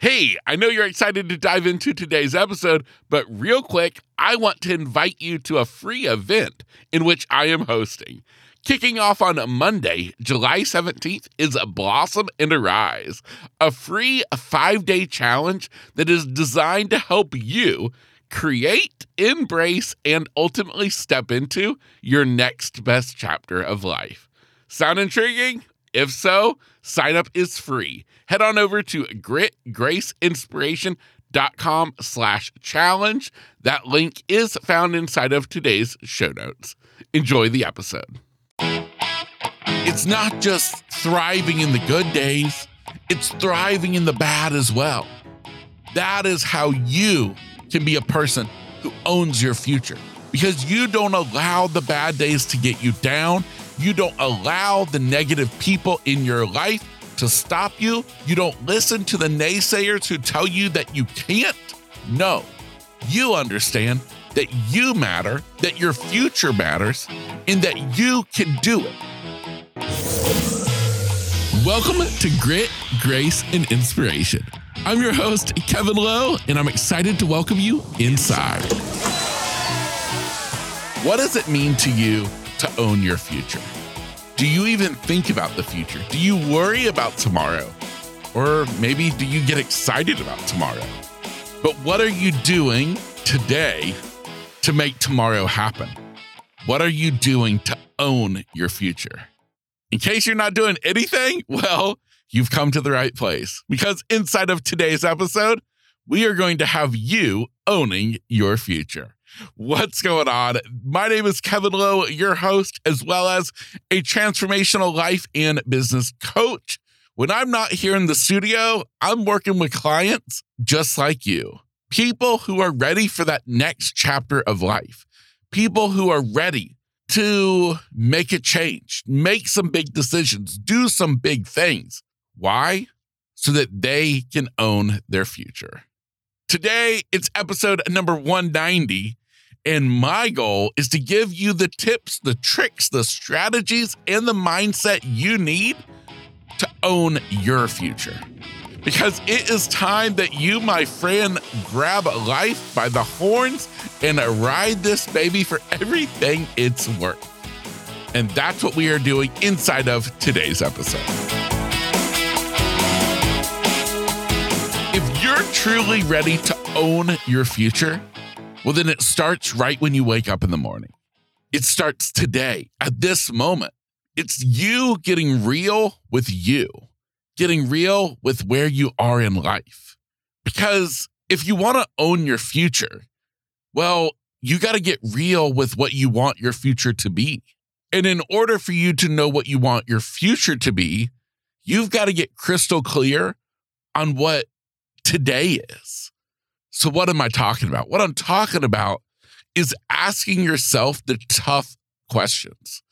Hey, I know you're excited to dive into today's episode, but real quick, I want to invite you to a free event in which I am hosting. Kicking off on Monday, July 17th, is a Blossom and Arise, a free five day challenge that is designed to help you create, embrace, and ultimately step into your next best chapter of life. Sound intriguing? If so, sign up is free. Head on over to gritgraceinspiration.com slash challenge. That link is found inside of today's show notes. Enjoy the episode. It's not just thriving in the good days, it's thriving in the bad as well. That is how you can be a person who owns your future because you don't allow the bad days to get you down. You don't allow the negative people in your life to stop you. You don't listen to the naysayers who tell you that you can't. No, you understand that you matter, that your future matters, and that you can do it. Welcome to Grit, Grace, and Inspiration. I'm your host, Kevin Lowe, and I'm excited to welcome you inside. What does it mean to you to own your future? Do you even think about the future? Do you worry about tomorrow? Or maybe do you get excited about tomorrow? But what are you doing today to make tomorrow happen? What are you doing to own your future? In case you're not doing anything, well, you've come to the right place because inside of today's episode, we are going to have you owning your future. What's going on? My name is Kevin Lowe, your host, as well as a transformational life and business coach. When I'm not here in the studio, I'm working with clients just like you. People who are ready for that next chapter of life. People who are ready to make a change, make some big decisions, do some big things. Why? So that they can own their future. Today, it's episode number 190. And my goal is to give you the tips, the tricks, the strategies, and the mindset you need to own your future. Because it is time that you, my friend, grab life by the horns and ride this baby for everything it's worth. And that's what we are doing inside of today's episode. If you're truly ready to own your future, well, then it starts right when you wake up in the morning. It starts today, at this moment. It's you getting real with you, getting real with where you are in life. Because if you want to own your future, well, you got to get real with what you want your future to be. And in order for you to know what you want your future to be, you've got to get crystal clear on what today is. So, what am I talking about? What I'm talking about is asking yourself the tough questions,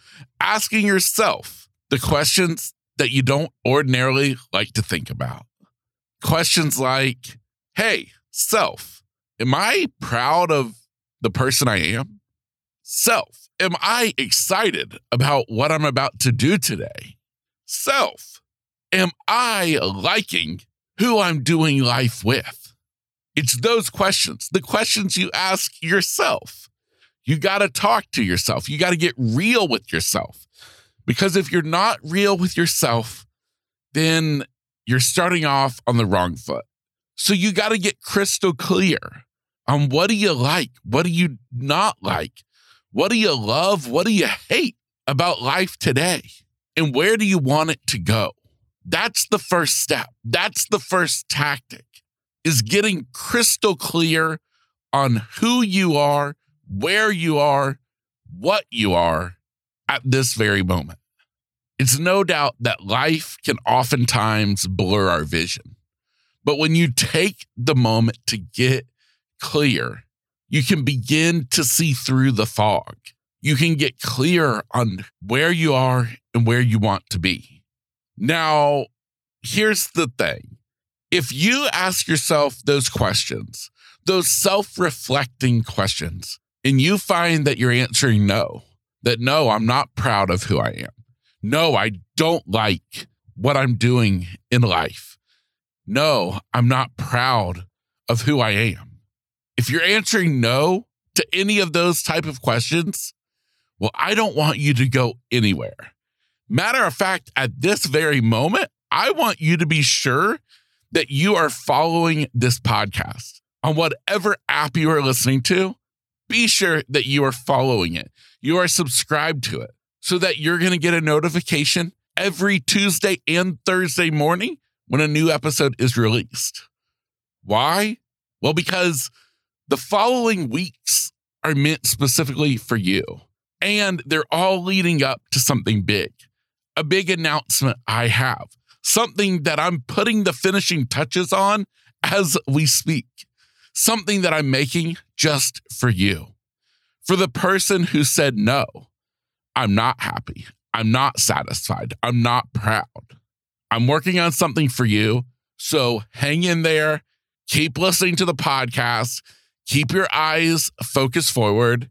asking yourself the questions that you don't ordinarily like to think about. Questions like, hey, self, am I proud of the person I am? Self, am I excited about what I'm about to do today? Self, am I liking who I'm doing life with? It's those questions, the questions you ask yourself. You got to talk to yourself. You got to get real with yourself. Because if you're not real with yourself, then you're starting off on the wrong foot. So you got to get crystal clear on what do you like? What do you not like? What do you love? What do you hate about life today? And where do you want it to go? That's the first step. That's the first tactic is getting crystal clear on who you are, where you are, what you are at this very moment. It's no doubt that life can oftentimes blur our vision. But when you take the moment to get clear, you can begin to see through the fog. You can get clear on where you are and where you want to be. Now, here's the thing if you ask yourself those questions, those self reflecting questions, and you find that you're answering no, that no, I'm not proud of who I am. No, I don't like what I'm doing in life. no, I'm not proud of who I am. If you're answering no to any of those type of questions, well, I don't want you to go anywhere. Matter of fact, at this very moment, I want you to be sure that you are following this podcast on whatever app you are listening to. Be sure that you are following it. You are subscribed to it so that you're going to get a notification every Tuesday and Thursday morning when a new episode is released. Why? Well, because the following weeks are meant specifically for you, and they're all leading up to something big, a big announcement I have, something that I'm putting the finishing touches on as we speak, something that I'm making just for you. For the person who said no, I'm not happy. I'm not satisfied. I'm not proud. I'm working on something for you. So hang in there. Keep listening to the podcast. Keep your eyes focused forward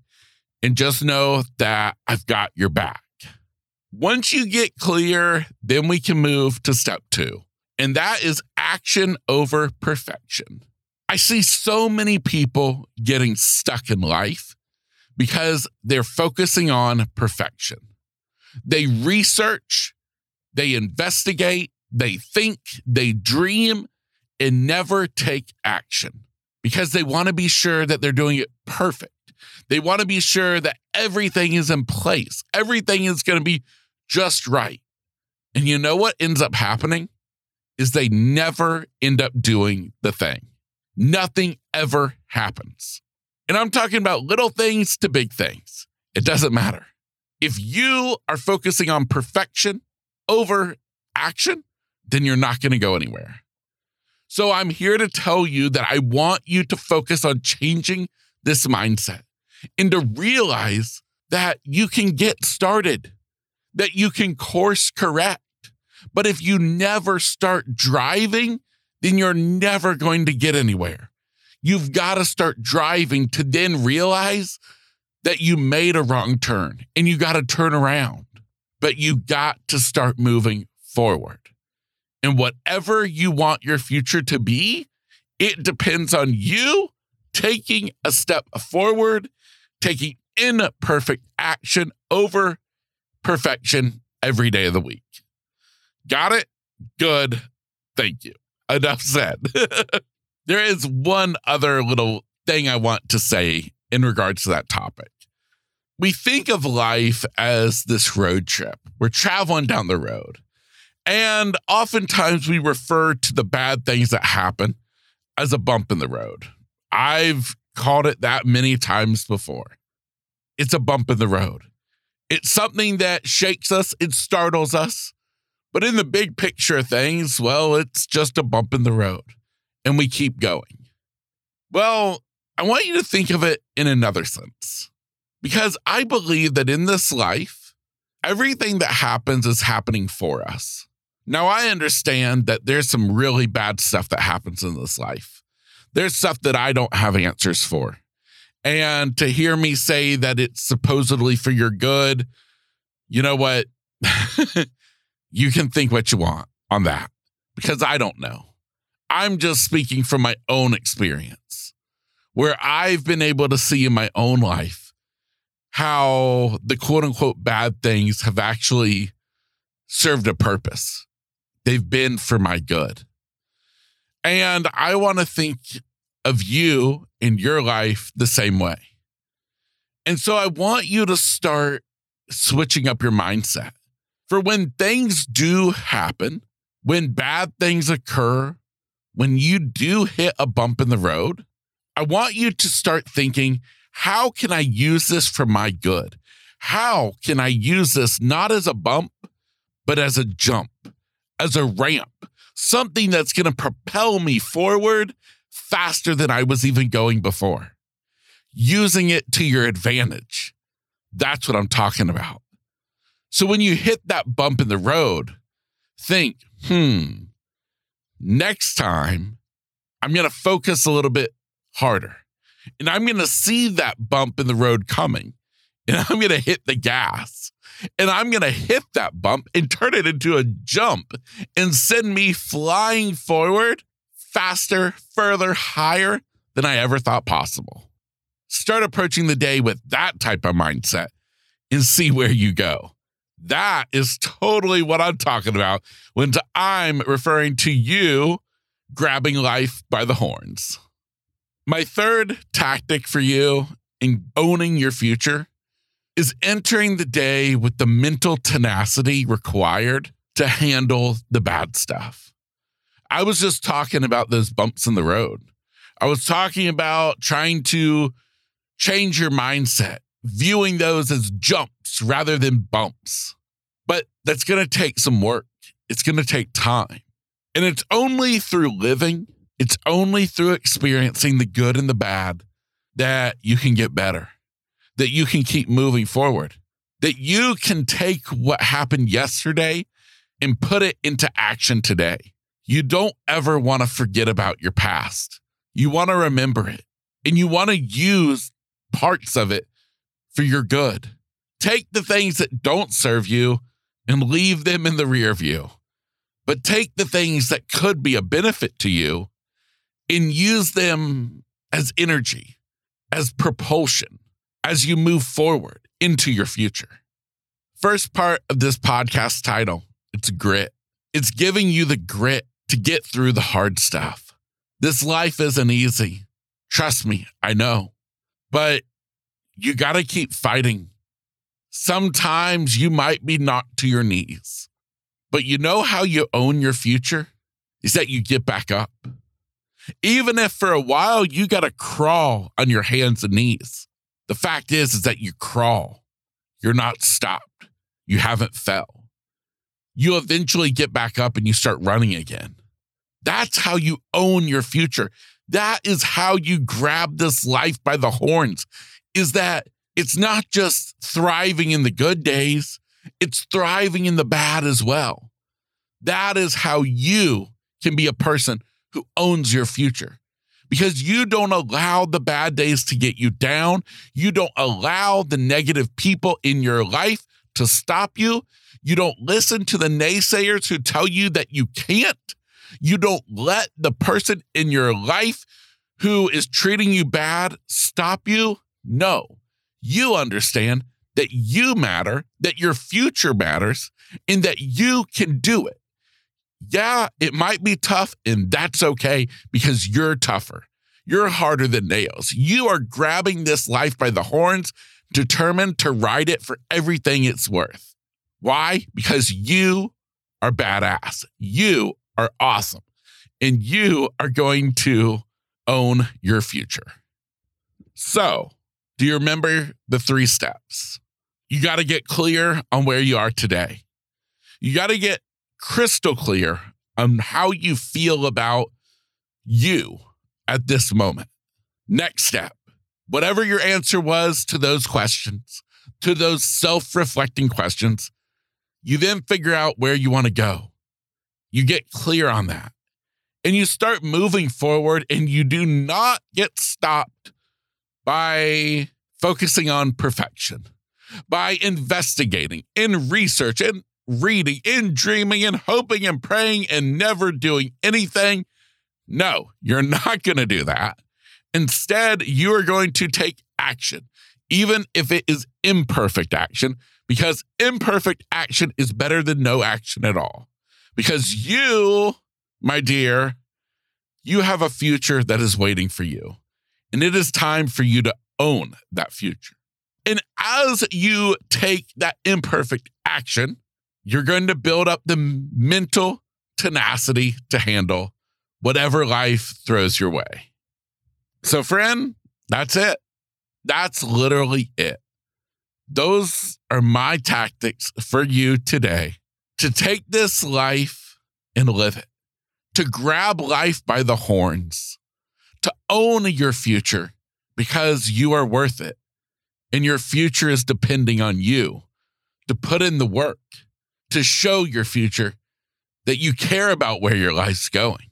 and just know that I've got your back. Once you get clear, then we can move to step two, and that is action over perfection. I see so many people getting stuck in life because they're focusing on perfection. They research, they investigate, they think, they dream, and never take action because they want to be sure that they're doing it perfect. They want to be sure that everything is in place, everything is going to be just right. And you know what ends up happening? Is they never end up doing the thing. Nothing ever happens. And I'm talking about little things to big things. It doesn't matter. If you are focusing on perfection over action, then you're not going to go anywhere. So I'm here to tell you that I want you to focus on changing this mindset and to realize that you can get started, that you can course correct. But if you never start driving, then you're never going to get anywhere. You've got to start driving to then realize that you made a wrong turn and you got to turn around, but you got to start moving forward. And whatever you want your future to be, it depends on you taking a step forward, taking imperfect action over perfection every day of the week. Got it? Good. Thank you. Enough said. there is one other little thing I want to say in regards to that topic. We think of life as this road trip. We're traveling down the road. And oftentimes we refer to the bad things that happen as a bump in the road. I've called it that many times before. It's a bump in the road. It's something that shakes us, it startles us. But in the big picture of things, well, it's just a bump in the road and we keep going. Well, I want you to think of it in another sense because I believe that in this life, everything that happens is happening for us. Now, I understand that there's some really bad stuff that happens in this life. There's stuff that I don't have answers for. And to hear me say that it's supposedly for your good, you know what? you can think what you want on that because I don't know. I'm just speaking from my own experience, where I've been able to see in my own life how the quote unquote bad things have actually served a purpose. They've been for my good. And I want to think of you in your life the same way. And so I want you to start switching up your mindset. For when things do happen, when bad things occur, when you do hit a bump in the road, I want you to start thinking, how can I use this for my good? How can I use this not as a bump, but as a jump, as a ramp, something that's going to propel me forward faster than I was even going before? Using it to your advantage. That's what I'm talking about. So when you hit that bump in the road, think, hmm, next time, I'm going to focus a little bit harder. And I'm going to see that bump in the road coming. And I'm going to hit the gas. And I'm going to hit that bump and turn it into a jump and send me flying forward faster, further, higher than I ever thought possible. Start approaching the day with that type of mindset and see where you go. That is totally what I'm talking about when I'm referring to you grabbing life by the horns. My third tactic for you in owning your future is entering the day with the mental tenacity required to handle the bad stuff. I was just talking about those bumps in the road. I was talking about trying to change your mindset, viewing those as jumps rather than bumps. But that's going to take some work. It's going to take time. And it's only through living, it's only through experiencing the good and the bad that you can get better, that you can keep moving forward, that you can take what happened yesterday and put it into action today. You don't ever want to forget about your past. You want to remember it and you want to use parts of it for your good. Take the things that don't serve you and leave them in the rear view, but take the things that could be a benefit to you and use them as energy, as propulsion, as you move forward into your future. First part of this podcast title, it's grit. It's giving you the grit to get through the hard stuff. This life isn't easy. Trust me, I know. But you got to keep fighting. Sometimes you might be knocked to your knees, but you know how you own your future? Is that you get back up. Even if for a while you got to crawl on your hands and knees. The fact is, is that you crawl. You're not stopped. You haven't fell. You eventually get back up and you start running again. That's how you own your future. That is how you grab this life by the horns. Is that it's not just thriving in the good days, it's thriving in the bad as well. That is how you can be a person who owns your future because you don't allow the bad days to get you down. You don't allow the negative people in your life to stop you. You don't listen to the naysayers who tell you that you can't. You don't let the person in your life who is treating you bad stop you. No, you understand that you matter, that your future matters, and that you can do it yeah, it might be tough, and that's okay because you're tougher. You're harder than nails. You are grabbing this life by the horns, determined to ride it for everything it's worth. Why? Because you are badass. You are awesome. And you are going to own your future. So, do you remember the three steps? You got to get clear on where you are today. You got to get crystal clear on how you feel about you at this moment. Next step, whatever your answer was to those questions, to those self reflecting questions, you then figure out where you want to go. You get clear on that and you start moving forward, and you do not get stopped by focusing on perfection, by investigating in research and reading and dreaming and hoping and praying and never doing anything. No, you're not going to do that. Instead, you are going to take action, even if it is imperfect action, because imperfect action is better than no action at all. Because you, my dear, you have a future that is waiting for you. And it is time for you to own that future. And as you take that imperfect action, you're going to build up the mental tenacity to handle whatever life throws your way. So, friend, that's it. That's literally it. Those are my tactics for you today to take this life and live it, to grab life by the horns, to own your future because you are worth it. And your future is depending on you to put in the work to show your future that you care about where your life's going.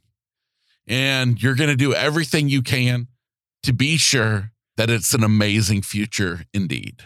And you're going to do everything you can to be sure that it's an amazing future indeed.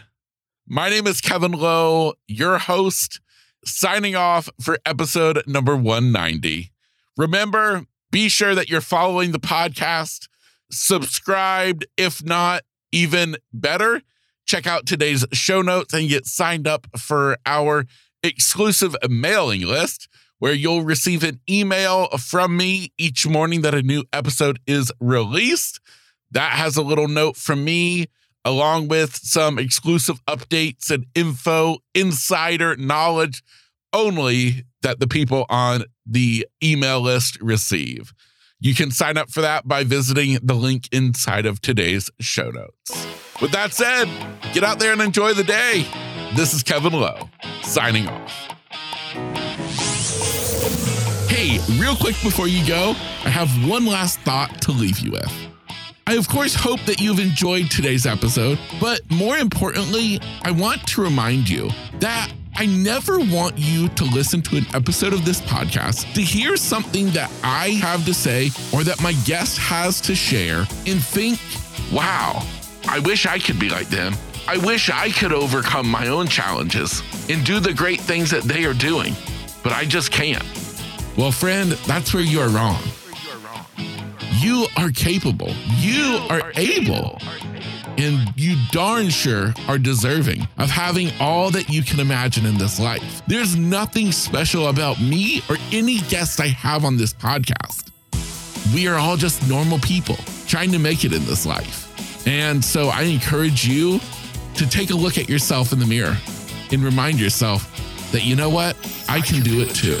My name is Kevin Lowe, your host, signing off for episode number 190. Remember, Be sure that you're following the podcast, subscribed. If not, even better, check out today's show notes and get signed up for our exclusive mailing list where you'll receive an email from me each morning that a new episode is released. That has a little note from me, along with some exclusive updates and info, insider knowledge only that the people on the email list receive. You can sign up for that by visiting the link inside of today's show notes. With that said, get out there and enjoy the day. This is Kevin Lowe, signing off. Hey, real quick before you go, I have one last thought to leave you with. I, of course, hope that you've enjoyed today's episode, but more importantly, I want to remind you that I never want you to listen to an episode of this podcast to hear something that I have to say or that my guest has to share and think, wow, I wish I could be like them. I wish I could overcome my own challenges and do the great things that they are doing, but I just can't. Well, friend, that's where you are wrong. You are capable. You are able. And you darn sure are deserving of having all that you can imagine in this life. There's nothing special about me or any guest I have on this podcast. We are all just normal people trying to make it in this life. And so I encourage you to take a look at yourself in the mirror and remind yourself that, you know what? I can do it too.